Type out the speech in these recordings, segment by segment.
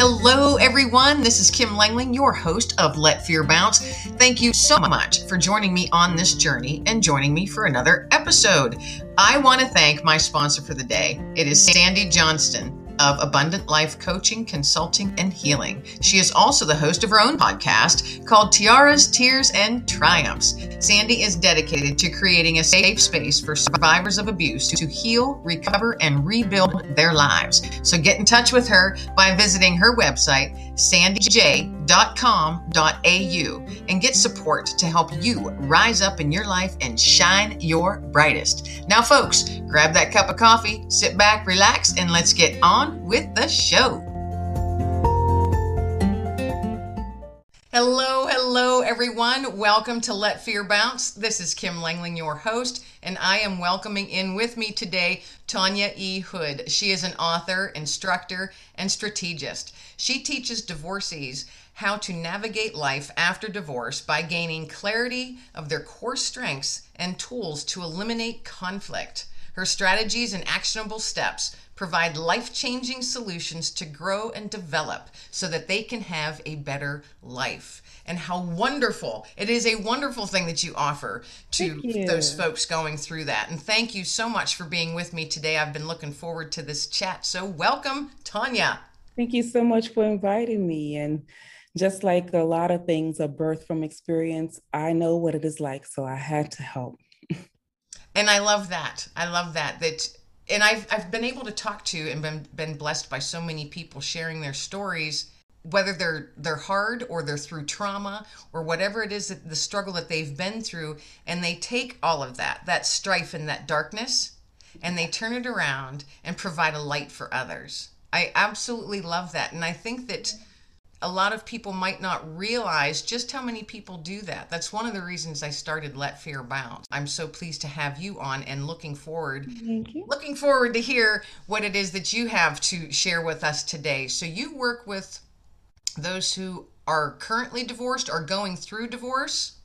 Hello, everyone. This is Kim Langling, your host of Let Fear Bounce. Thank you so much for joining me on this journey and joining me for another episode. I want to thank my sponsor for the day. It is Sandy Johnston of Abundant Life Coaching, Consulting, and Healing. She is also the host of her own podcast called Tiaras, Tears, and Triumphs. Sandy is dedicated to creating a safe space for survivors of abuse to heal, recover, and rebuild their lives. So get in touch with her by visiting her website, sandyj.com.au, and get support to help you rise up in your life and shine your brightest. Now, folks, grab that cup of coffee, sit back, relax, and let's get on with the show. Hello, hello, everyone. Welcome to Let Fear Bounce. This is Kim Langling, your host, and I am welcoming in with me today Tanya E. Hood. She is an author, instructor, and strategist. She teaches divorcees how to navigate life after divorce by gaining clarity of their core strengths and tools to eliminate conflict. Her strategies and actionable steps provide life changing solutions to grow and develop so that they can have a better life. And how wonderful! It is a wonderful thing that you offer to you. those folks going through that. And thank you so much for being with me today. I've been looking forward to this chat. So, welcome, Tanya. Thank you so much for inviting me. And just like a lot of things are birthed from experience, I know what it is like. So I had to help. And I love that. I love that. That and I've I've been able to talk to and been been blessed by so many people sharing their stories, whether they're they're hard or they're through trauma or whatever it is that the struggle that they've been through, and they take all of that, that strife and that darkness, and they turn it around and provide a light for others. I absolutely love that. And I think that a lot of people might not realize just how many people do that. That's one of the reasons I started Let Fear Bounce. I'm so pleased to have you on and looking forward Thank you. looking forward to hear what it is that you have to share with us today. So you work with those who are currently divorced or going through divorce.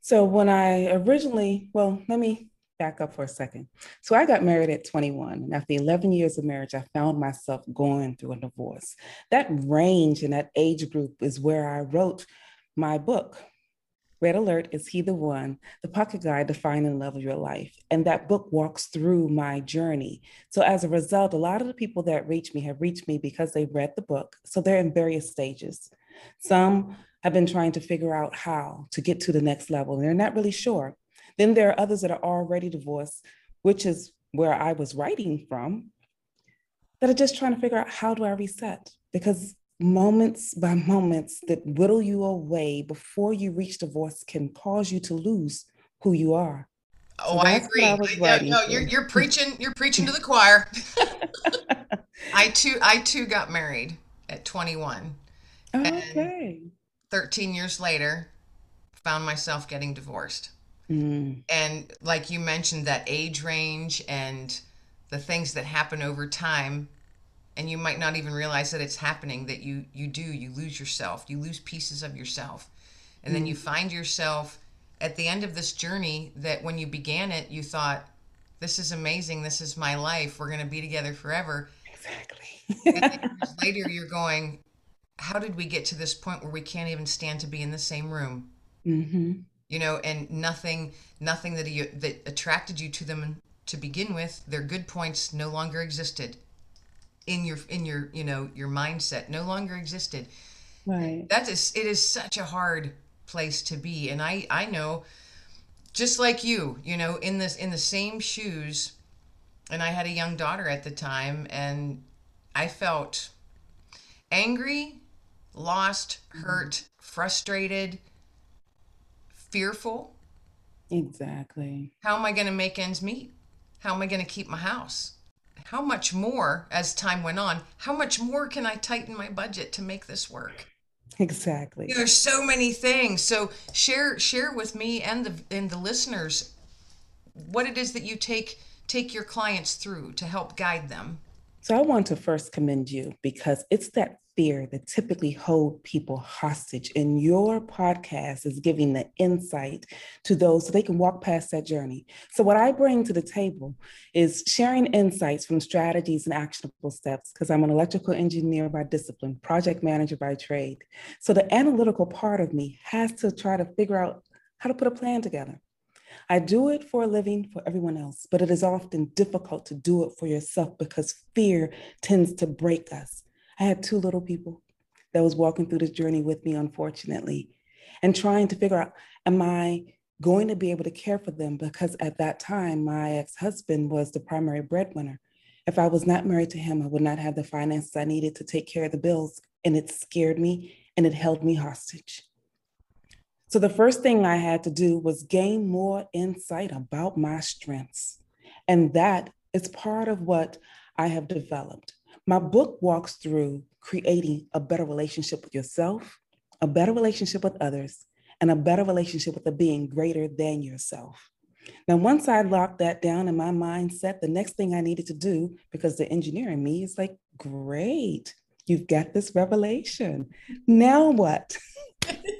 So when I originally, well, let me back up for a second. So I got married at 21. And after 11 years of marriage, I found myself going through a divorce. That range and that age group is where I wrote my book. Red Alert is He the One, the pocket guide to finding the love of your life. And that book walks through my journey. So as a result, a lot of the people that reach me have reached me because they read the book. So they're in various stages. Some have been trying to figure out how to get to the next level, and they're not really sure. Then there are others that are already divorced, which is where I was writing from, that are just trying to figure out how do I reset? Because moments by moments that whittle you away before you reach divorce can cause you to lose who you are. Oh, So I agree. I Yeah, no, you're you're preaching you're preaching to the choir. I too I too got married at 21. Okay. 13 years later, found myself getting divorced. Mm, and like you mentioned that age range and the things that happen over time and you might not even realize that it's happening that you you do you lose yourself you lose pieces of yourself. And then you find yourself at the end of this journey that when you began it you thought this is amazing this is my life we're going to be together forever. Exactly. later you're going how did we get to this point where we can't even stand to be in the same room? Hmm you know and nothing nothing that you that attracted you to them to begin with their good points no longer existed in your in your you know your mindset no longer existed Right. that is it is such a hard place to be and i i know just like you you know in this in the same shoes and i had a young daughter at the time and i felt angry lost hurt mm-hmm. frustrated fearful Exactly. how am i going to make ends meet how am i going to keep my house how much more as time went on how much more can i tighten my budget to make this work Exactly. You know, there's so many things. So share share with me and the and the listeners what it is that you take take your clients through to help guide them. So I want to first commend you because it's that fear that typically hold people hostage. And your podcast is giving the insight to those so they can walk past that journey. So what I bring to the table is sharing insights from strategies and actionable steps because I'm an electrical engineer by discipline, project manager by trade. So the analytical part of me has to try to figure out how to put a plan together. I do it for a living for everyone else, but it is often difficult to do it for yourself because fear tends to break us. I had two little people that was walking through this journey with me, unfortunately, and trying to figure out, am I going to be able to care for them? Because at that time, my ex-husband was the primary breadwinner. If I was not married to him, I would not have the finances I needed to take care of the bills. And it scared me and it held me hostage. So the first thing I had to do was gain more insight about my strengths. And that is part of what I have developed. My book walks through creating a better relationship with yourself, a better relationship with others, and a better relationship with a being greater than yourself. Now, once I locked that down in my mindset, the next thing I needed to do, because the engineer in me is like, great, you've got this revelation. Now what?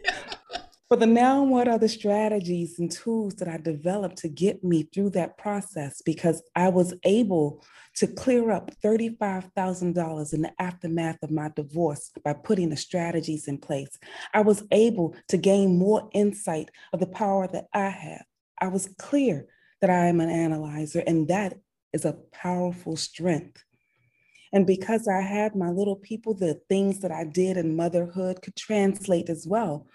But the now what are the strategies and tools that I developed to get me through that process? Because I was able to clear up $35,000 in the aftermath of my divorce by putting the strategies in place. I was able to gain more insight of the power that I have. I was clear that I am an analyzer, and that is a powerful strength. And because I had my little people, the things that I did in motherhood could translate as well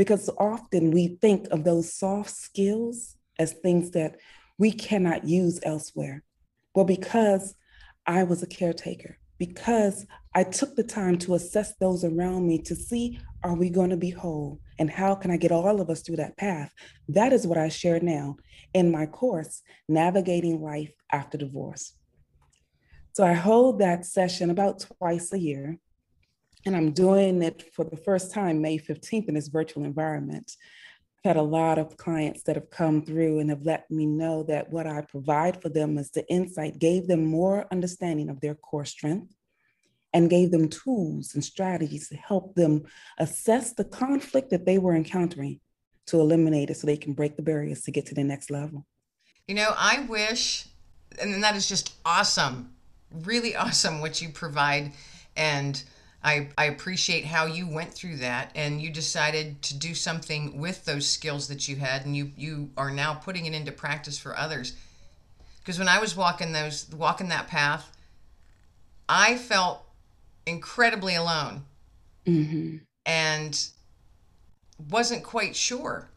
because often we think of those soft skills as things that we cannot use elsewhere. Well, because I was a caretaker, because I took the time to assess those around me to see are we going to be whole and how can I get all of us through that path? That is what I share now in my course, Navigating Life After Divorce. So I hold that session about twice a year and I'm doing it for the first time May 15th in this virtual environment. I've had a lot of clients that have come through and have let me know that what I provide for them is the insight, gave them more understanding of their core strength and gave them tools and strategies to help them assess the conflict that they were encountering to eliminate it so they can break the barriers to get to the next level. You know, I wish, and that is just awesome, really awesome what you provide. And I, I appreciate how you went through that and you decided to do something with those skills that you had and you you are now putting it into practice for others. Because when i was walking those walking that path i felt incredibly alone. Mm-hmm. and wasn't quite sure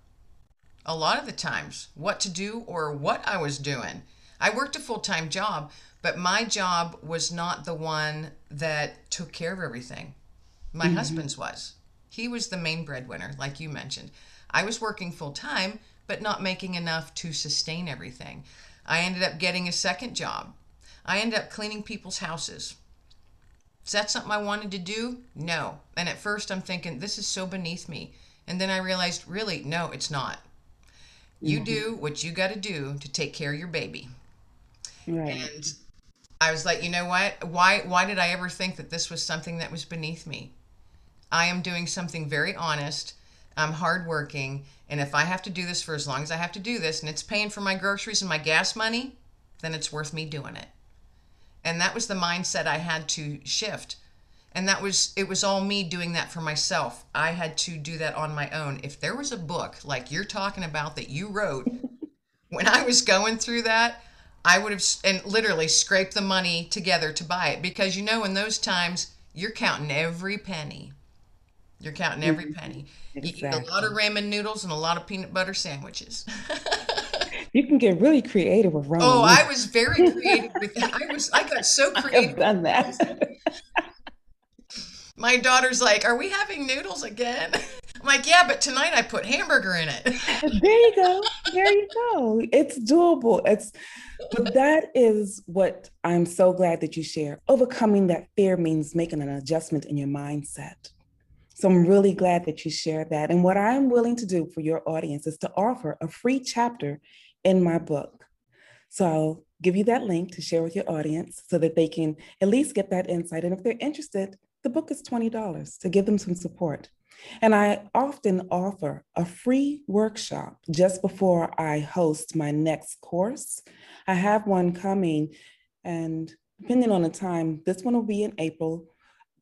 a lot of the times what to do or what i was doing. I worked a full-time job but my job was not the one that took care of everything. My mm-hmm. husband's was. He was the main breadwinner, like you mentioned. I was working full time, but not making enough to sustain everything. I ended up getting a second job. I ended up cleaning people's houses. Is that something I wanted to do? No. And at first I'm thinking, this is so beneath me. And then I realized, really, no, it's not. You mm-hmm. do what you got to do to take care of your baby. Right. And I was like, you know what? Why why did I ever think that this was something that was beneath me? I am doing something very honest. I'm hardworking, and if I have to do this for as long as I have to do this, and it's paying for my groceries and my gas money, then it's worth me doing it. And that was the mindset I had to shift. And that was it was all me doing that for myself. I had to do that on my own. If there was a book like you're talking about that you wrote when I was going through that, I would have and literally scraped the money together to buy it because you know in those times you're counting every penny. You're counting every mm-hmm. penny. Exactly. You eat a lot of ramen noodles and a lot of peanut butter sandwiches. you can get really creative with ramen. Oh, I was very creative with that. I was I got so creative. I've done that. My daughter's like, "Are we having noodles again?" I'm like, "Yeah, but tonight I put hamburger in it." there you go. There you go. It's doable. It's but that is what I'm so glad that you share. Overcoming that fear means making an adjustment in your mindset. So I'm really glad that you shared that. And what I'm willing to do for your audience is to offer a free chapter in my book. So I'll give you that link to share with your audience so that they can at least get that insight. And if they're interested, the book is $20 to give them some support. And I often offer a free workshop just before I host my next course. I have one coming, and depending on the time, this one will be in April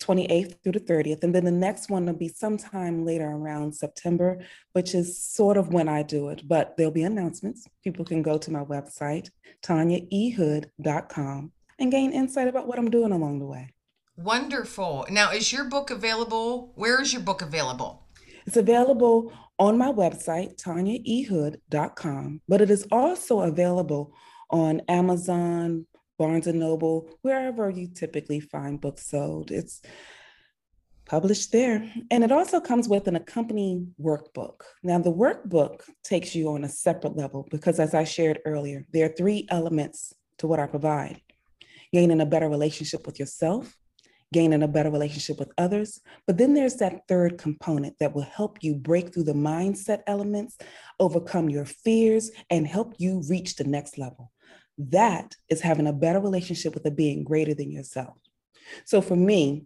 28th through the 30th. And then the next one will be sometime later around September, which is sort of when I do it. But there'll be announcements. People can go to my website, tanyaehood.com, and gain insight about what I'm doing along the way. Wonderful. Now, is your book available? Where is your book available? It's available on my website, tanyaehood.com, but it is also available on Amazon, Barnes and Noble, wherever you typically find books sold. It's published there. And it also comes with an accompanying workbook. Now, the workbook takes you on a separate level because, as I shared earlier, there are three elements to what I provide gaining a better relationship with yourself, gaining a better relationship with others. But then there's that third component that will help you break through the mindset elements, overcome your fears, and help you reach the next level. That is having a better relationship with a being greater than yourself. So for me,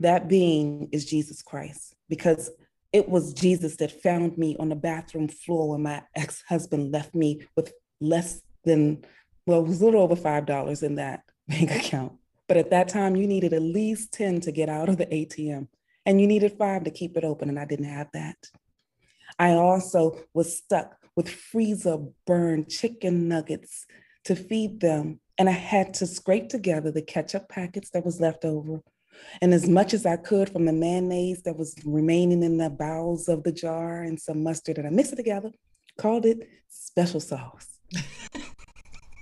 that being is Jesus Christ because it was Jesus that found me on the bathroom floor when my ex husband left me with less than, well, it was a little over $5 in that bank account. But at that time, you needed at least 10 to get out of the ATM, and you needed five to keep it open, and I didn't have that. I also was stuck with freezer burned chicken nuggets to feed them. And I had to scrape together the ketchup packets that was left over and as much as I could from the mayonnaise that was remaining in the bowels of the jar and some mustard, and I mixed it together, called it special sauce.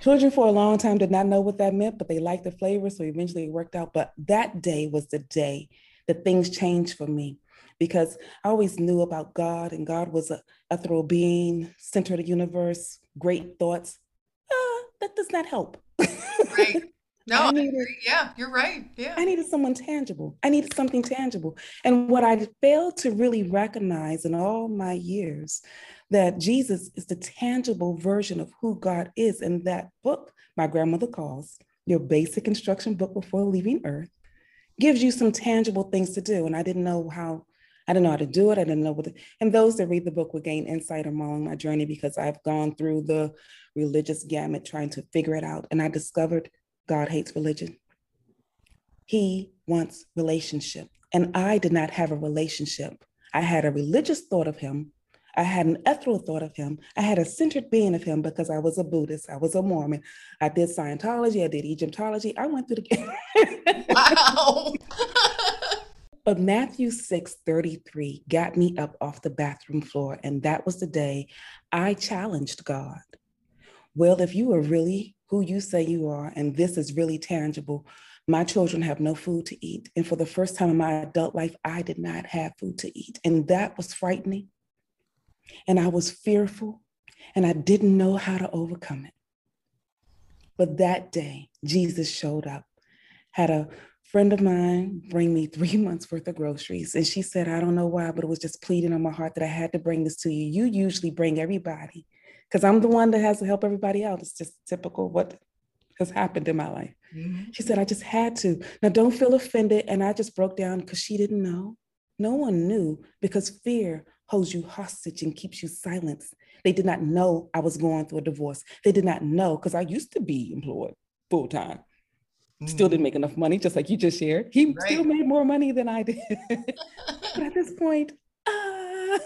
Children for a long time did not know what that meant, but they liked the flavor, so eventually it worked out. But that day was the day that things changed for me because I always knew about God, and God was a ethereal being, center of the universe, great thoughts ah, that does not help. right. No, needed, yeah, you're right. Yeah. I needed someone tangible. I needed something tangible. And what I failed to really recognize in all my years that Jesus is the tangible version of who God is. And that book, my grandmother calls your basic instruction book before leaving earth, gives you some tangible things to do. And I didn't know how I didn't know how to do it. I didn't know what, to, and those that read the book will gain insight along my journey because I've gone through the religious gamut trying to figure it out. And I discovered God hates religion. He wants relationship. And I did not have a relationship. I had a religious thought of him. I had an ethereal thought of him. I had a centered being of him because I was a Buddhist. I was a Mormon. I did Scientology. I did Egyptology. I went through the. wow. But Matthew 6 33 got me up off the bathroom floor. And that was the day I challenged God. Well, if you are really who you say you are, and this is really tangible, my children have no food to eat. And for the first time in my adult life, I did not have food to eat. And that was frightening. And I was fearful, and I didn't know how to overcome it. But that day, Jesus showed up, had a friend of mine bring me three months worth of groceries. And she said, I don't know why, but it was just pleading on my heart that I had to bring this to you. You usually bring everybody because I'm the one that has to help everybody out. It's just typical what has happened in my life. Mm-hmm. She said, I just had to. Now, don't feel offended. And I just broke down because she didn't know. No one knew because fear holds you hostage and keeps you silent. They did not know I was going through a divorce. They did not know because I used to be employed full time mm. still didn't make enough money, just like you just shared. He right. still made more money than I did. but at this point, uh,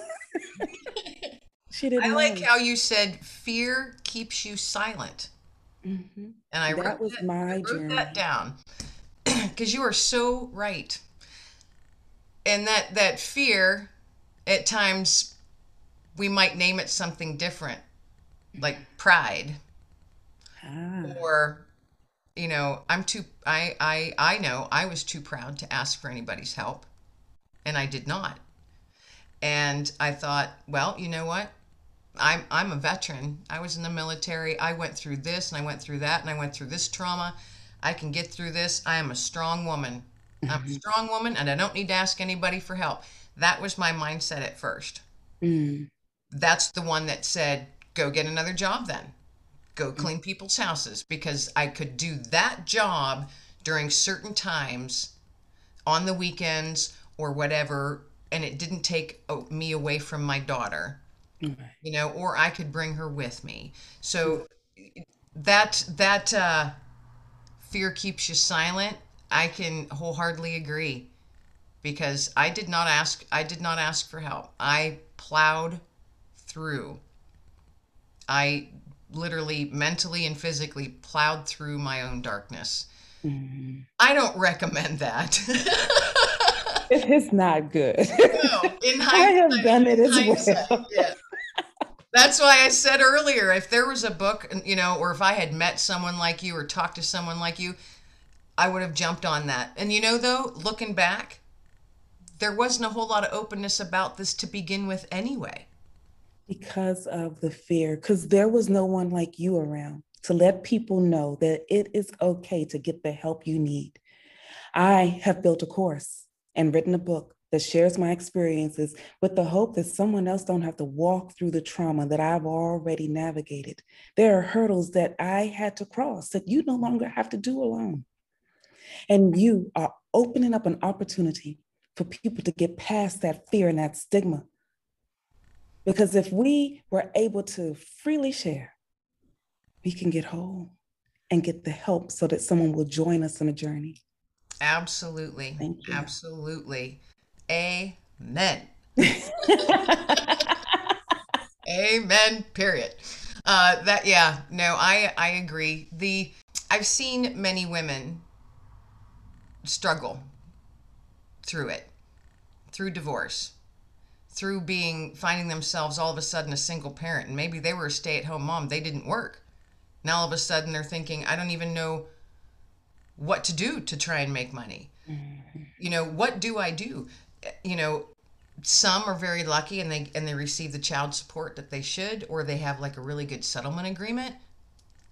she didn't. I like know. how you said fear keeps you silent. Mm-hmm. And I that wrote was that, my I wrote that down because you are so right. And that that fear, at times, we might name it something different, like pride, ah. or you know, I'm too I I I know I was too proud to ask for anybody's help and I did not. And I thought, well, you know what? I'm I'm a veteran. I was in the military. I went through this and I went through that and I went through this trauma. I can get through this. I am a strong woman. I'm a mm-hmm. strong woman and I don't need to ask anybody for help. That was my mindset at first. Mm. That's the one that said, go get another job then. Go clean people's houses because I could do that job during certain times on the weekends or whatever and it didn't take oh, me away from my daughter you know or i could bring her with me. So that that uh, fear keeps you silent. I can wholeheartedly agree because i did not ask i did not ask for help i plowed through i literally mentally and physically plowed through my own darkness mm-hmm. i don't recommend that it is not good no, in hindsight, i have done it as well yeah. That's why I said earlier if there was a book, you know, or if I had met someone like you or talked to someone like you, I would have jumped on that. And you know, though, looking back, there wasn't a whole lot of openness about this to begin with anyway. Because of the fear, because there was no one like you around to let people know that it is okay to get the help you need. I have built a course and written a book that shares my experiences with the hope that someone else don't have to walk through the trauma that I've already navigated. There are hurdles that I had to cross that you no longer have to do alone. And you are opening up an opportunity for people to get past that fear and that stigma. Because if we were able to freely share, we can get whole and get the help so that someone will join us on a journey. Absolutely. Thank you. Absolutely. Amen. Amen. Period. Uh, that yeah. No, I I agree. The I've seen many women struggle through it, through divorce, through being finding themselves all of a sudden a single parent, and maybe they were a stay-at-home mom. They didn't work. Now all of a sudden they're thinking, I don't even know what to do to try and make money. Mm-hmm. You know, what do I do? you know, some are very lucky and they and they receive the child support that they should or they have like a really good settlement agreement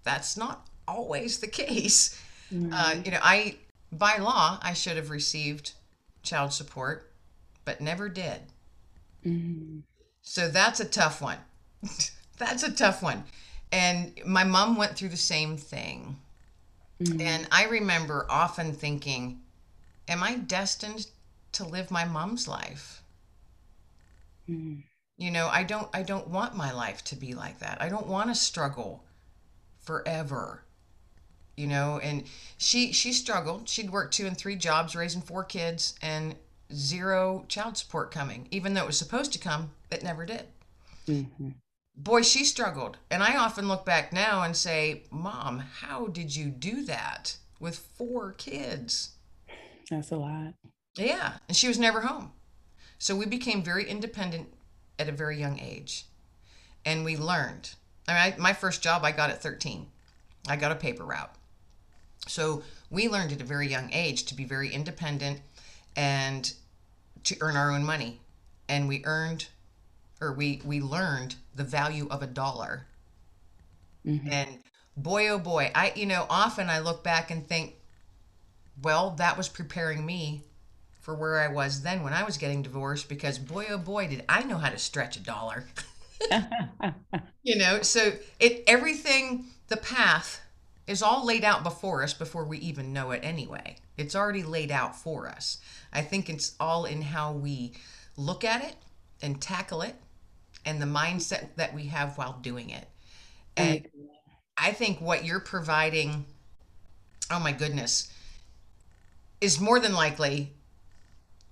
that's not always the case mm-hmm. uh, you know i by law i should have received child support but never did mm-hmm. so that's a tough one that's a tough one and my mom went through the same thing mm-hmm. and i remember often thinking am i destined to live my mom's life. Mm. You know, I don't I don't want my life to be like that. I don't want to struggle forever. You know, and she she struggled. She'd worked two and three jobs raising four kids and zero child support coming. Even though it was supposed to come, it never did. Mm-hmm. Boy, she struggled. And I often look back now and say, Mom, how did you do that with four kids? That's a lot. Yeah, and she was never home. So we became very independent at a very young age. And we learned. I mean, I, my first job I got at 13. I got a paper route. So we learned at a very young age to be very independent and to earn our own money. And we earned or we we learned the value of a dollar. Mm-hmm. And boy oh boy, I you know, often I look back and think well, that was preparing me for where I was then when I was getting divorced because boy oh boy did I know how to stretch a dollar. you know, so it everything the path is all laid out before us before we even know it anyway. It's already laid out for us. I think it's all in how we look at it and tackle it and the mindset that we have while doing it. And I think what you're providing, oh my goodness, is more than likely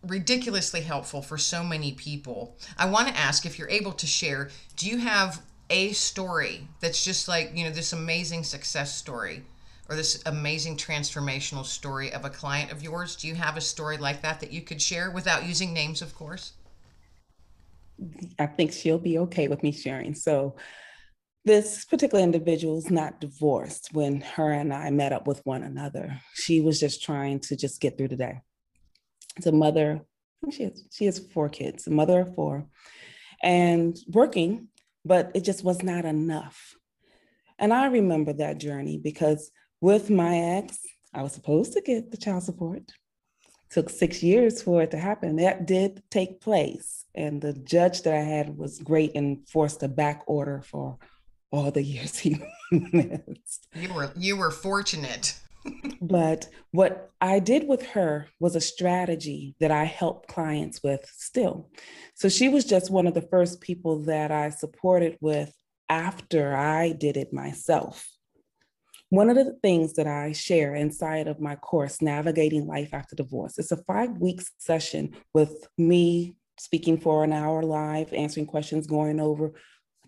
ridiculously helpful for so many people. I want to ask if you're able to share, do you have a story that's just like, you know, this amazing success story or this amazing transformational story of a client of yours? Do you have a story like that that you could share without using names, of course? I think she'll be okay with me sharing. So, this particular individual is not divorced when her and I met up with one another. She was just trying to just get through the day It's a mother. She has, she has four kids, a mother of four, and working, but it just was not enough. And I remember that journey because with my ex, I was supposed to get the child support. It took six years for it to happen. That did take place. And the judge that I had was great and forced a back order for all the years he missed. You were you were fortunate. But what I did with her was a strategy that I help clients with still. So she was just one of the first people that I supported with after I did it myself. One of the things that I share inside of my course, Navigating Life After Divorce, it's a five week session with me speaking for an hour live, answering questions, going over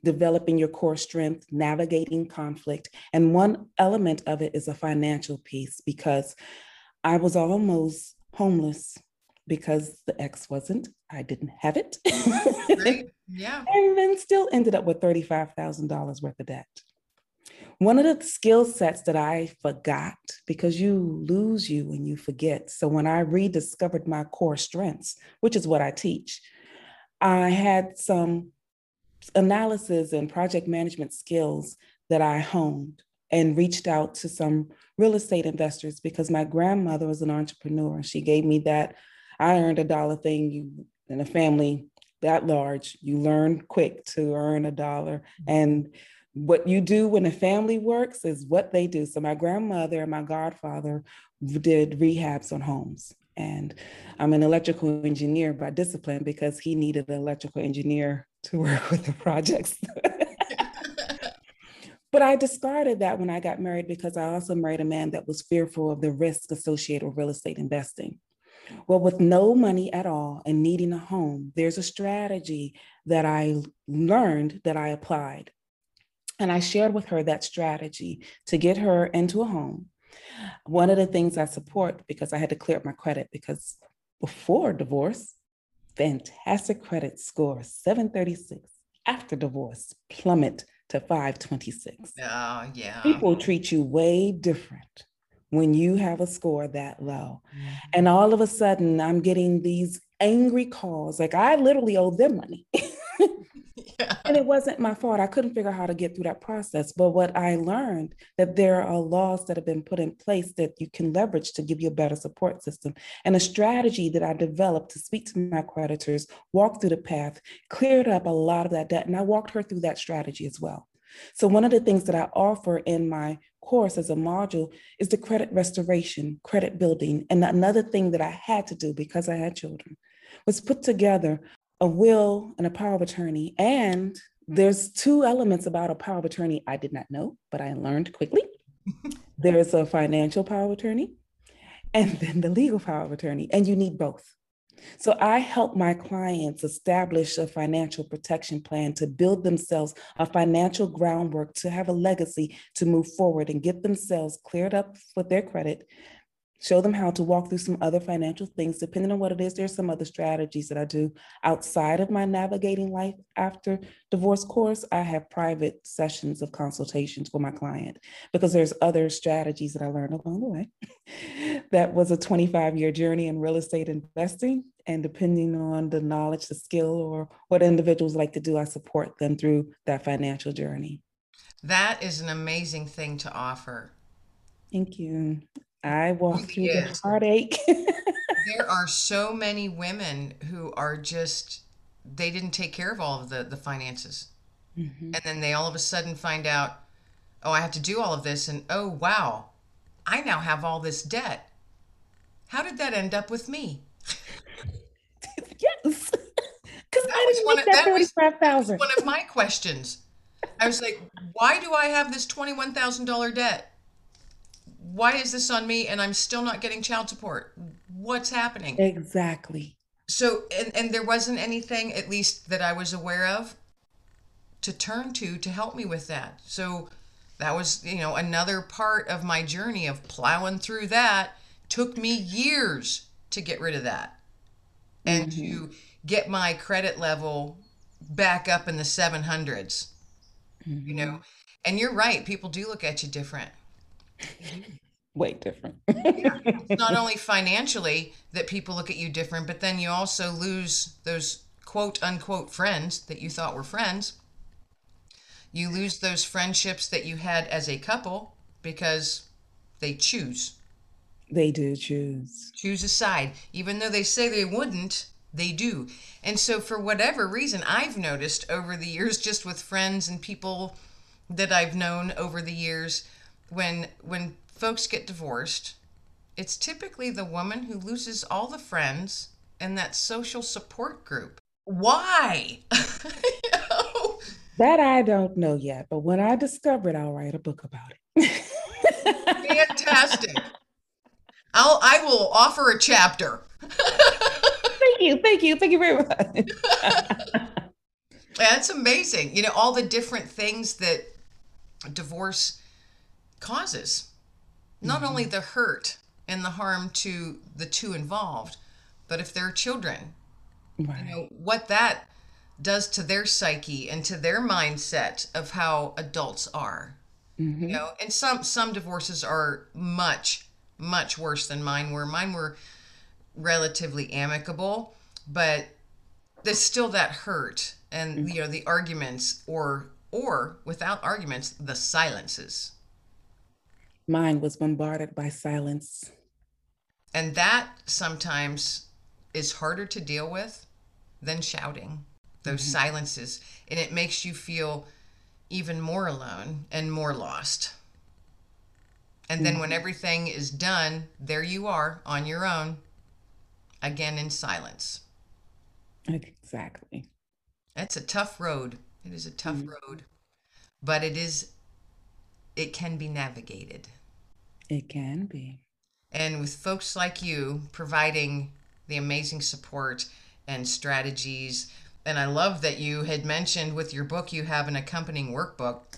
developing your core strength, navigating conflict. And one element of it is a financial piece because I was almost homeless because the ex wasn't. I didn't have it. right. Yeah. and then still ended up with $35,000 worth of debt. One of the skill sets that I forgot because you lose you when you forget. So when I rediscovered my core strengths, which is what I teach, I had some analysis and project management skills that I honed and reached out to some real estate investors because my grandmother was an entrepreneur. She gave me that I earned a dollar thing. You in a family that large, you learn quick to earn a dollar. Mm-hmm. And what you do when a family works is what they do. So my grandmother and my godfather did rehabs on homes. And I'm an electrical engineer by discipline because he needed an electrical engineer to work with the projects. but I discarded that when I got married because I also married a man that was fearful of the risk associated with real estate investing. Well, with no money at all and needing a home, there's a strategy that I learned that I applied. And I shared with her that strategy to get her into a home. One of the things I support because I had to clear up my credit because before divorce, fantastic credit score, 736. After divorce, plummet to 526. Oh, yeah. People treat you way different when you have a score that low. Mm-hmm. And all of a sudden, I'm getting these angry calls. Like I literally owe them money. yeah. And it wasn't my fault. I couldn't figure out how to get through that process. But what I learned that there are laws that have been put in place that you can leverage to give you a better support system. And a strategy that I developed to speak to my creditors, walk through the path, cleared up a lot of that debt. And I walked her through that strategy as well. So one of the things that I offer in my course as a module is the credit restoration, credit building. And another thing that I had to do because I had children was put together a will and a power of attorney. And there's two elements about a power of attorney I did not know, but I learned quickly. there's a financial power of attorney and then the legal power of attorney, and you need both. So I help my clients establish a financial protection plan to build themselves a financial groundwork to have a legacy to move forward and get themselves cleared up with their credit show them how to walk through some other financial things depending on what it is there's some other strategies that i do outside of my navigating life after divorce course. I have private sessions of consultations for my client because there's other strategies that i learned along the way. That was a 25 year journey in real estate investing and depending on the knowledge the skill or what individuals like to do i support them through that financial journey. That is an amazing thing to offer. Thank you. I walked through the heartache. there are so many women who are just they didn't take care of all of the the finances. Mm-hmm. And then they all of a sudden find out, "Oh, I have to do all of this and oh, wow. I now have all this debt." How did that end up with me? yes. Cuz I didn't one of, that, that was one of my questions. I was like, "Why do I have this $21,000 debt?" Why is this on me and I'm still not getting child support? What's happening? Exactly. So, and, and there wasn't anything, at least that I was aware of, to turn to to help me with that. So, that was, you know, another part of my journey of plowing through that. Took me years to get rid of that and mm-hmm. to get my credit level back up in the 700s, mm-hmm. you know. And you're right, people do look at you different way different. yeah. It's not only financially that people look at you different, but then you also lose those quote unquote friends that you thought were friends. You lose those friendships that you had as a couple because they choose. They do choose. Choose a side. Even though they say they wouldn't, they do. And so, for whatever reason, I've noticed over the years, just with friends and people that I've known over the years when when folks get divorced, it's typically the woman who loses all the friends and that social support group. Why? you know? That I don't know yet, but when I discover it, I'll write a book about it. Fantastic. I'll I will offer a chapter. thank you, thank you, thank you very much. That's amazing. You know all the different things that divorce causes. Not mm-hmm. only the hurt and the harm to the two involved, but if they're children, right. you know what that does to their psyche and to their mindset of how adults are. Mm-hmm. You know, and some some divorces are much much worse than mine were. Mine were relatively amicable, but there's still that hurt and mm-hmm. you know the arguments or or without arguments the silences. Mine was bombarded by silence. And that sometimes is harder to deal with than shouting, those mm-hmm. silences. And it makes you feel even more alone and more lost. And then when mm-hmm. everything is done, there you are on your own, again in silence. Exactly. That's a tough road. It is a tough mm-hmm. road, but it is, it can be navigated. It can be. And with folks like you providing the amazing support and strategies, and I love that you had mentioned with your book you have an accompanying workbook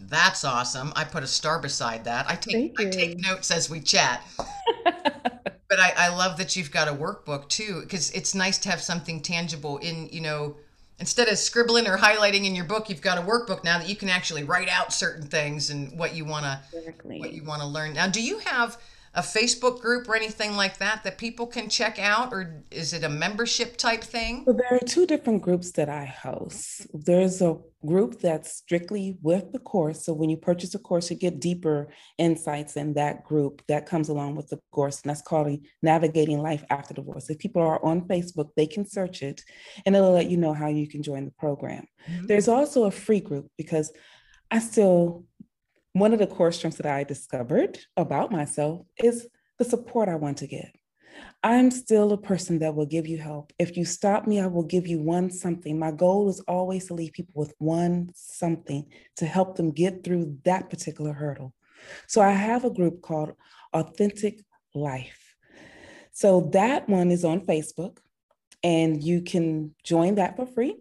that's awesome. I put a star beside that. I take I take notes as we chat. but I, I love that you've got a workbook too, because it's nice to have something tangible in, you know, instead of scribbling or highlighting in your book, you've got a workbook now that you can actually write out certain things and what you wanna exactly. what you want to learn. Now, do you have a Facebook group or anything like that that people can check out, or is it a membership type thing? Well, there are two different groups that I host. There's a group that's strictly with the course. So when you purchase a course, you get deeper insights in that group that comes along with the course, and that's called Navigating Life After Divorce. If people are on Facebook, they can search it and it'll let you know how you can join the program. Mm-hmm. There's also a free group because I still one of the core strengths that I discovered about myself is the support I want to give. I'm still a person that will give you help. If you stop me, I will give you one something. My goal is always to leave people with one something to help them get through that particular hurdle. So I have a group called Authentic Life. So that one is on Facebook, and you can join that for free,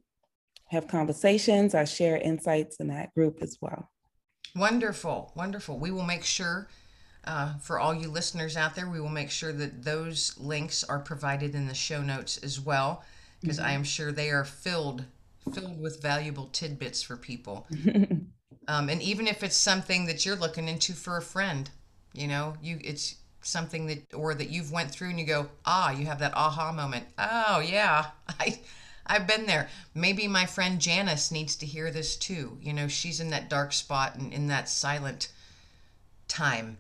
have conversations. I share insights in that group as well. Wonderful, wonderful. We will make sure uh, for all you listeners out there, we will make sure that those links are provided in the show notes as well, because mm-hmm. I am sure they are filled filled with valuable tidbits for people. um, and even if it's something that you're looking into for a friend, you know, you it's something that or that you've went through and you go, ah, you have that aha moment. Oh yeah, I I've been there. Maybe my friend Janice needs to hear this too. You know, she's in that dark spot and in that silent time.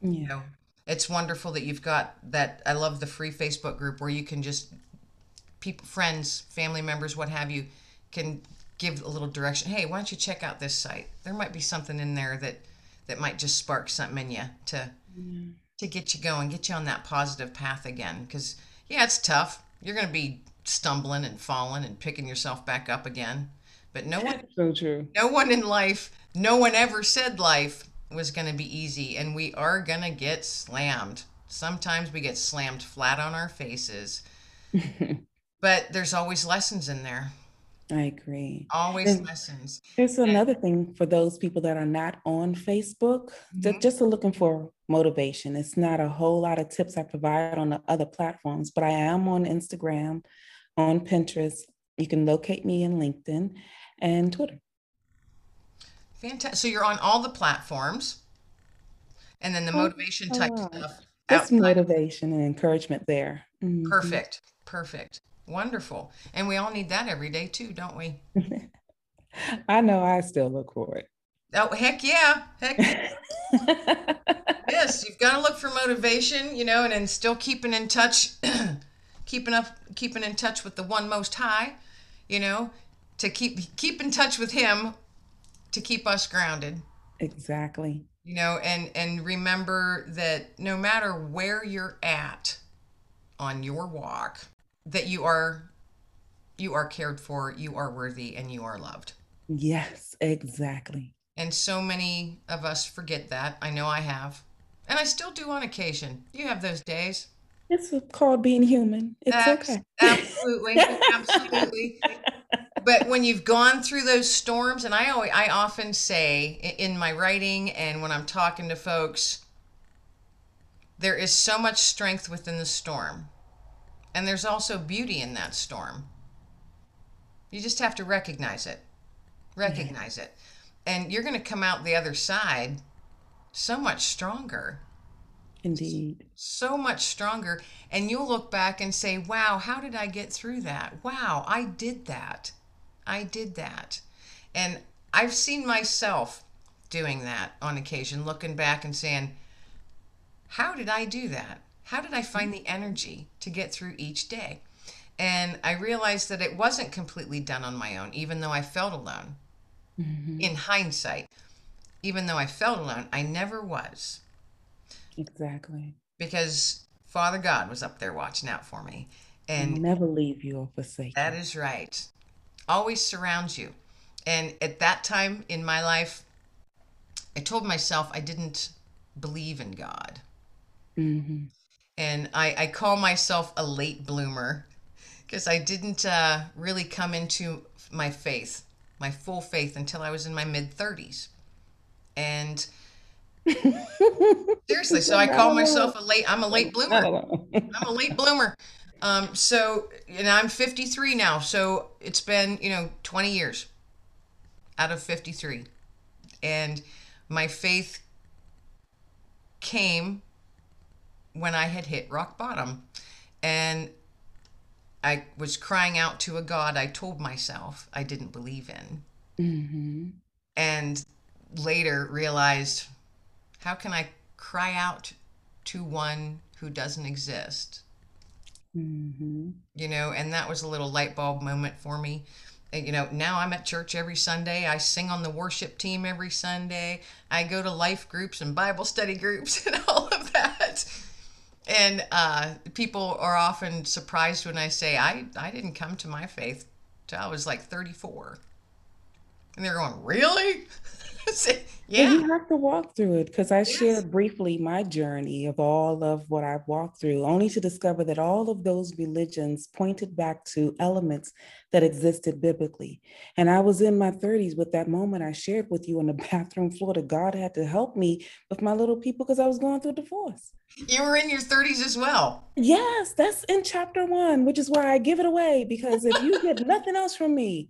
Yeah. You know, it's wonderful that you've got that. I love the free Facebook group where you can just people, friends, family members, what have you, can give a little direction. Hey, why don't you check out this site? There might be something in there that that might just spark something in you to yeah. to get you going, get you on that positive path again. Because yeah, it's tough. You're going to be stumbling and falling and picking yourself back up again. But no one, so true. No one in life, no one ever said life was going to be easy, and we are going to get slammed. Sometimes we get slammed flat on our faces, but there's always lessons in there. I agree. Always and lessons. There's another thing for those people that are not on Facebook, mm-hmm. that just are looking for motivation. It's not a whole lot of tips I provide on the other platforms, but I am on Instagram on Pinterest. You can locate me in LinkedIn and Twitter. Fantastic. So you're on all the platforms. And then the oh, motivation type oh, stuff. It's motivation and encouragement there. Mm-hmm. Perfect. Perfect. Wonderful. And we all need that every day too, don't we? I know I still look for it. Oh, heck yeah. Heck. yes, you've got to look for motivation, you know, and then still keeping in touch keeping up keeping in touch with the one most high you know to keep keep in touch with him to keep us grounded. Exactly. You know, and and remember that no matter where you're at on your walk, that you are you are cared for, you are worthy, and you are loved. Yes, exactly. And so many of us forget that. I know I have. And I still do on occasion. You have those days. It's called being human. It's Abs- okay. Absolutely. absolutely. But when you've gone through those storms, and I always, I often say in my writing and when I'm talking to folks, there is so much strength within the storm. And there's also beauty in that storm. You just have to recognize it. Recognize it. And you're going to come out the other side so much stronger Indeed. so much stronger. And you'll look back and say wow how did i get through that? Wow i did that. I did that. And i've seen myself doing that on occasion looking back and saying how did i do that? How did i find the energy to get through each day? And i realized that it wasn't completely done on my own even though i felt alone. Mhm. in hindsight even though i felt alone i never was Exactly. because Father God was up there watching out for me. And And never leave you or forsake that you. is right. Always surrounds you. And at that time in my life, I told myself I didn't believe in God. hmm And I, I call myself a late bloomer because I didn't uh, really come into my faith, my full faith, until I was in my mid 30s. And seriously, so I call myself a late, I'm a late bloomer. I'm a late bloomer. Um, so, and I'm 53 now. So it's been, you know, 20 years out of 53. And my faith came when I had hit rock bottom. And I was crying out to a God I told myself I didn't believe in. hmm And later realized, how can I cry out to one who doesn't exist? hmm you know, and that was a little light bulb moment for me. And, you know, now I'm at church every Sunday. I sing on the worship team every Sunday. I go to life groups and Bible study groups and all of that. And uh, people are often surprised when I say I, I didn't come to my faith till I was like 34. And they're going, Really? I say, Well, yeah. you have to walk through it because I Yes. shared briefly my journey of all of what I've walked through, only to discover that all of those religions pointed back to elements that existed biblically. And I was in my 30s with that moment I shared with you on the bathroom floor that God had to help me with my little people because I was going through a divorce. You were in your 30s as well. Yes, that's in chapter one, which is why I give it away because if you get nothing else from me,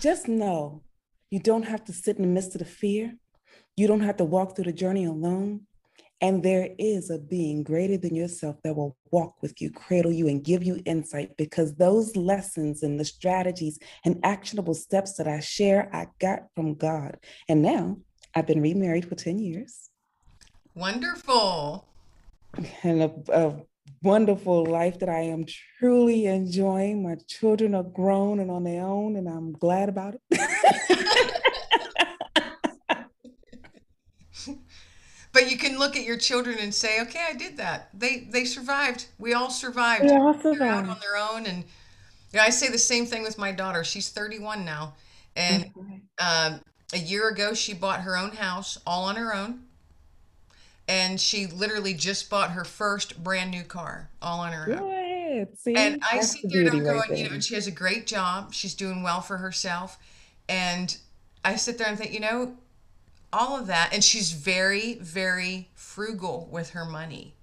just know you don't have to sit in the midst of the fear. You don't have to walk through the journey alone. And there is a being greater than yourself that will walk with you, cradle you, and give you insight because those lessons and the strategies and actionable steps that I share, I got from God. And now I've been remarried for 10 years Wonderful. and a, a wonderful life that I am truly enjoying. My children are grown and on their own, and I'm glad about it. But you can look at your children and say, "Okay, I did that. They they survived. We all survived. They all They're out survived. on their own." And you know, I say the same thing with my daughter. She's 31 now, and um, a year ago she bought her own house all on her own, and she literally just bought her first brand new car all on her Go own. See, And I sit the there and I'm beauty right going, you know, she has a great job. She's doing well for herself. And I sit there and think, you know, all of that. And she's very, very frugal with her money.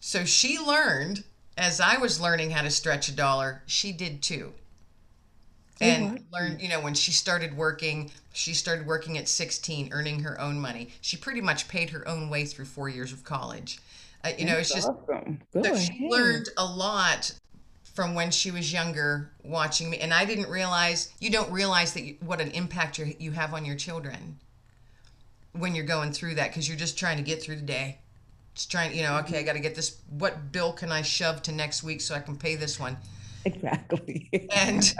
So she learned, as I was learning how to stretch a dollar, she did too. And learned, you know, when she started working, she started working at 16, earning her own money. She pretty much paid her own way through four years of college. Uh, you know, it's just awesome. So she learned a lot from when she was younger watching me and i didn't realize you don't realize that you, what an impact you you have on your children when you're going through that because you're just trying to get through the day just trying you know okay i got to get this what bill can i shove to next week so i can pay this one Exactly. and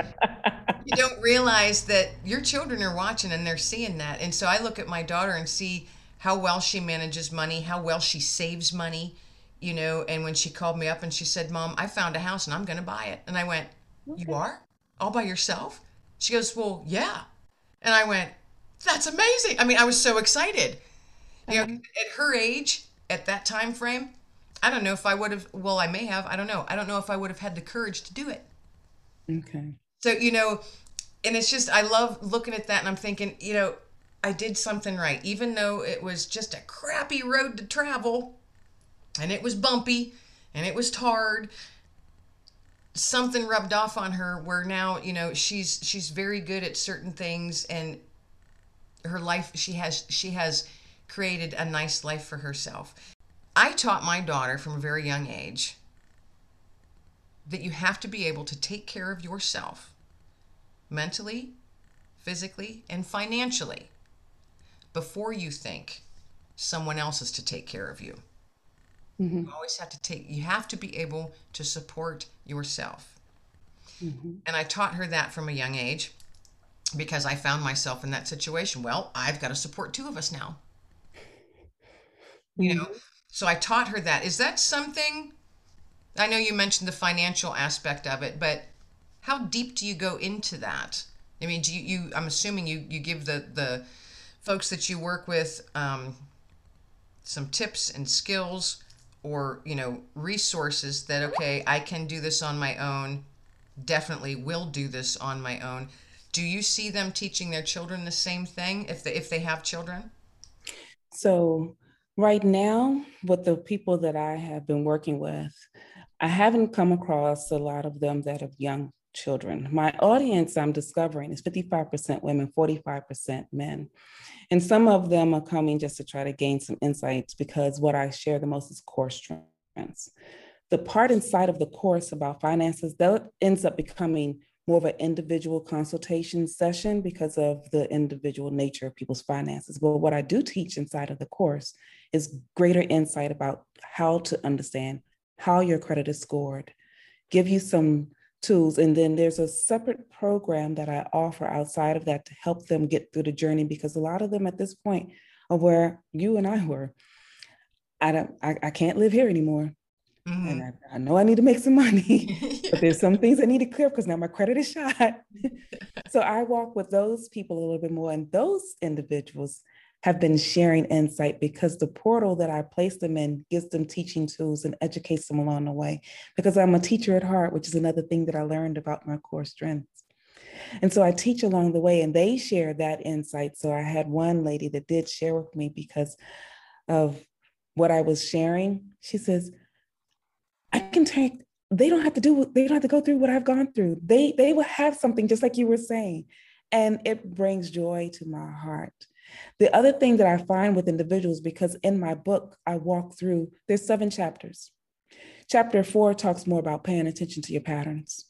you don't realize that your children are watching and they're seeing that. And so I look at my daughter and see how well she manages money, how well she saves money, you know. And when she called me up and she said, Mom, I found a house and I'm going to buy it. And I went, okay. You are? All by yourself? She goes, Well, yeah. And I went, That's amazing. I mean, I was so excited. You know, uh-huh. at her age, at that time frame, I don't know if I would have, well, I may have, I don't know. I don't know if I would have had the courage to do it. Okay. So, you know, and it's just, I love looking at that and I'm thinking, you know, I did something right, even though it was just a crappy road to travel and it was bumpy and it was hard. Something rubbed off on her where now, you know, she's she's very good at certain things and her life she has she has created a nice life for herself. I taught my daughter from a very young age that you have to be able to take care of yourself mentally, physically, and financially before you think someone else is to take care of you. Mm-hmm. You always have to take, you have to be able to support yourself. Mm-hmm. And I taught her that from a young age because I found myself in that situation. Well, I've got to support two of us now. You know, mm-hmm. So I taught her that. Is that something I know you mentioned the financial aspect of it, but how deep do you go into that? I mean, do you, you I'm assuming you, you give the, the folks that you work with um, some tips and skills or, you know, resources that, okay, I can do this on my own, definitely will do this on my own. Do you see them teaching their children the same thing if they, if they have children? So right now, with the people that I have been working with, I haven't come across a lot of them that have young children. My audience, I'm discovering, is 55% women, 45% men. And some of them are coming just to try to gain some insights because what I share the most is core strengths. The part inside of the course about finances, that ends up becoming more of an individual consultation session because of the individual nature of people's finances. But what I do teach inside of the course is greater insight about how to understand how your credit is scored, give you some tools. And then there's a separate program that I offer outside of that to help them get through the journey because a lot of them at this point are where you and I were. I don't I, I can't live here anymore. Mm-hmm. And I, I, know I need to make some money, but there's some things I need to clear because now my credit is shot. so I walk with those people a little bit more. And those individuals have been sharing insight because the portal that I place them in gives them teaching tools and educates them along the way. Because I'm a teacher at heart, which is another thing that I learned about my core strengths. And so I teach along the way, and they share that insight. So I had one lady that did share with me because of what I was sharing. She says, I can take, they don't have to do, they don't have to go through what I've gone through. They they will have something just like you were saying. And it brings joy to my heart the other thing that I find with individuals, because in my book, I walk through, there's seven chapters. Chapter four talks more about paying attention to your patterns.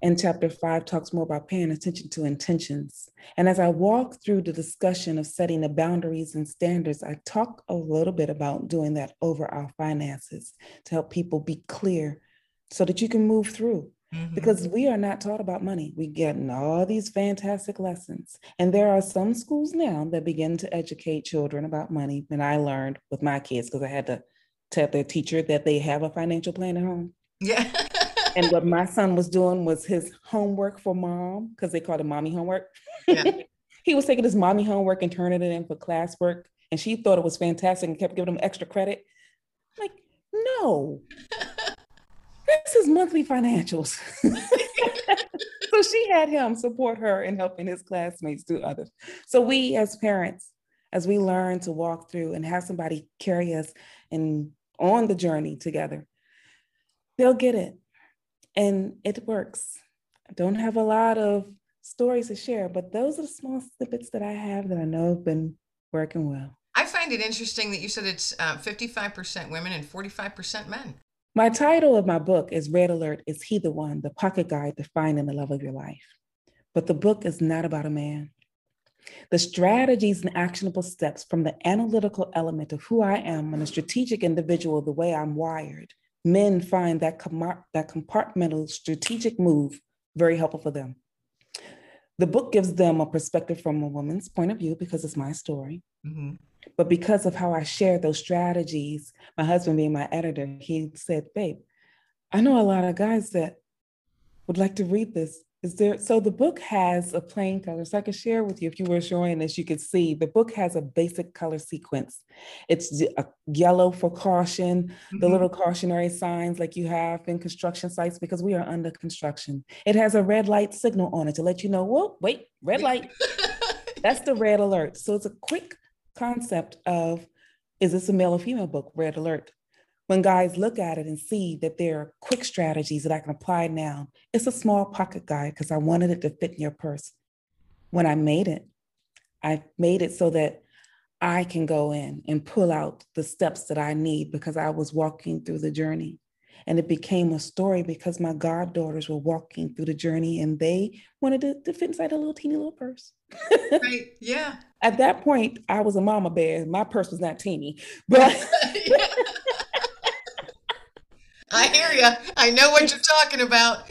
And chapter five talks more about paying attention to intentions. And as I walk through the discussion of setting the boundaries and standards, I talk a little bit about doing that over our finances to help people be clear so that you can move through. Mm-hmm. Because we are not taught about money. We get all these fantastic lessons. And there are some schools now that begin to educate children about money. And I learned with my kids because I had to tell their teacher that they have a financial plan at home. Yeah. and what my son was doing was his homework for mom, because they called it mommy homework. Yeah. he was taking his mommy homework and turning it in for classwork. And she thought it was fantastic and kept giving him extra credit. I'm like, no, this is monthly financials. so she had him support her in helping his classmates do others. So we as parents, as we learn to walk through and have somebody carry us and on the journey together, they'll get it. And it works. I don't have a lot of stories to share, but those are the small snippets that I have that I know have been working well. I find it interesting that you said it's uh, 55% women and 45% men. My title of my book is Red Alert Is He the One? The Pocket Guide to Finding the Love of Your Life. But the book is not about a man. The strategies and actionable steps from the analytical element of who I am and a strategic individual, the way I'm wired, men find that, com- that compartmental strategic move very helpful for them. The book gives them a perspective from a woman's point of view because it's my story. Mm-hmm. But because of how I shared those strategies, my husband being my editor, he said, Babe, I know a lot of guys that would like to read this. Is there so the book has a plain color. So I can share with you if you were showing this, you could see the book has a basic color sequence. It's a yellow for caution, mm-hmm. the little cautionary signs like you have in construction sites because we are under construction. It has a red light signal on it to let you know, whoa, wait, red light. That's the red alert. So it's a quick concept of is this a male or female book? Red alert when guys look at it and see that there are quick strategies that I can apply now, it's a small pocket guide because I wanted it to fit in your purse. When I made it, I made it so that I can go in and pull out the steps that I need because I was walking through the journey. And it became a story because my goddaughters were walking through the journey and they wanted to, to fit inside a little teeny little purse. right. Yeah. At that point, I was a mama bear. My purse was not teeny, but I hear you. I know what you're talking about.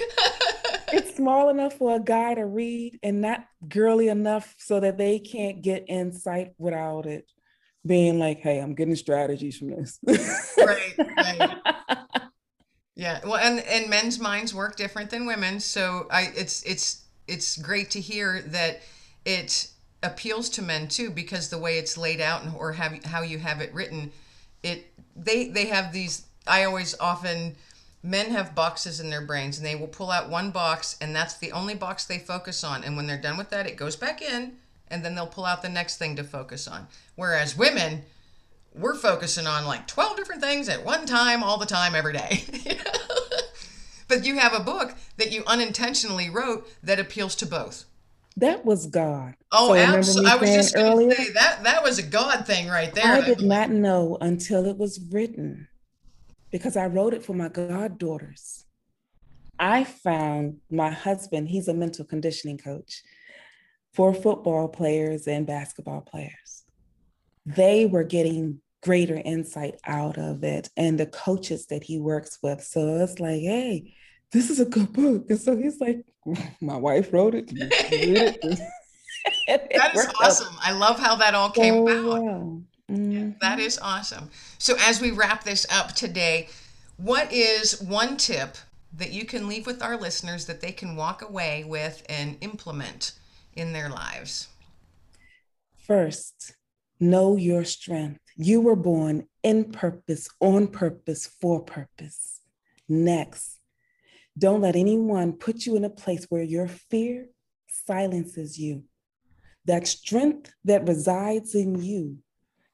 it's small enough for a guy to read and not girly enough so that they can't get insight without it being like, hey, I'm getting strategies from this. right, right. Yeah. Well, and and men's minds work different than women, so I it's it's it's great to hear that it appeals to men too because the way it's laid out and or have how you have it written, it they they have these I always often men have boxes in their brains and they will pull out one box and that's the only box they focus on and when they're done with that it goes back in and then they'll pull out the next thing to focus on whereas women we're focusing on like 12 different things at one time all the time every day but you have a book that you unintentionally wrote that appeals to both that was God. Oh, so absolutely. I was just going to say that that was a God thing right there. I did not know until it was written because I wrote it for my goddaughters. I found my husband, he's a mental conditioning coach for football players and basketball players. They were getting greater insight out of it and the coaches that he works with. So it's like, hey, this is a good book. And so he's like, my wife wrote it. that is awesome. I love how that all came so about. Well. Mm-hmm. Yeah, that is awesome. So, as we wrap this up today, what is one tip that you can leave with our listeners that they can walk away with and implement in their lives? First, know your strength. You were born in purpose, on purpose, for purpose. Next, don't let anyone put you in a place where your fear silences you. That strength that resides in you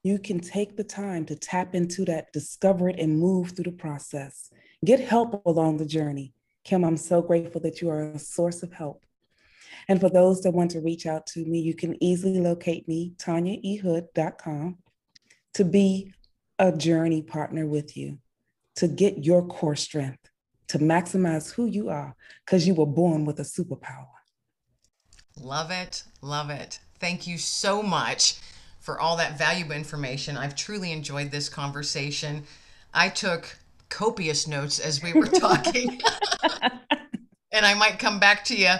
you can take the time to tap into that, discover it, and move through the process. Get help along the journey. Kim, I'm so grateful that you are a source of help. And for those that want to reach out to me, you can easily locate me, tanyaehood.com, to be a journey partner with you, to get your core strength, to maximize who you are, because you were born with a superpower. Love it. Love it. Thank you so much for all that valuable information. I've truly enjoyed this conversation. I took copious notes as we were talking. and I might come back to you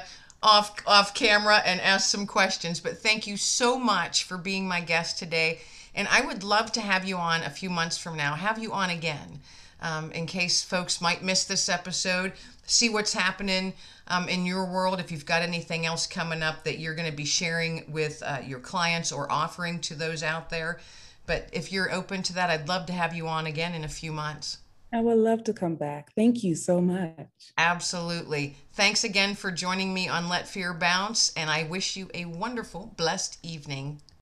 off off camera and ask some questions, but thank you so much for being my guest today. And I would love to have you on a few months from now, have you on again. Um, in case folks might miss this episode, see what's happening um, in your world. If you've got anything else coming up that you're going to be sharing with uh, your clients or offering to those out there. But if you're open to that, I'd love to have you on again in a few months. I would love to come back. Thank you so much. Absolutely. Thanks again for joining me on Let Fear Bounce, and I wish you a wonderful, blessed evening.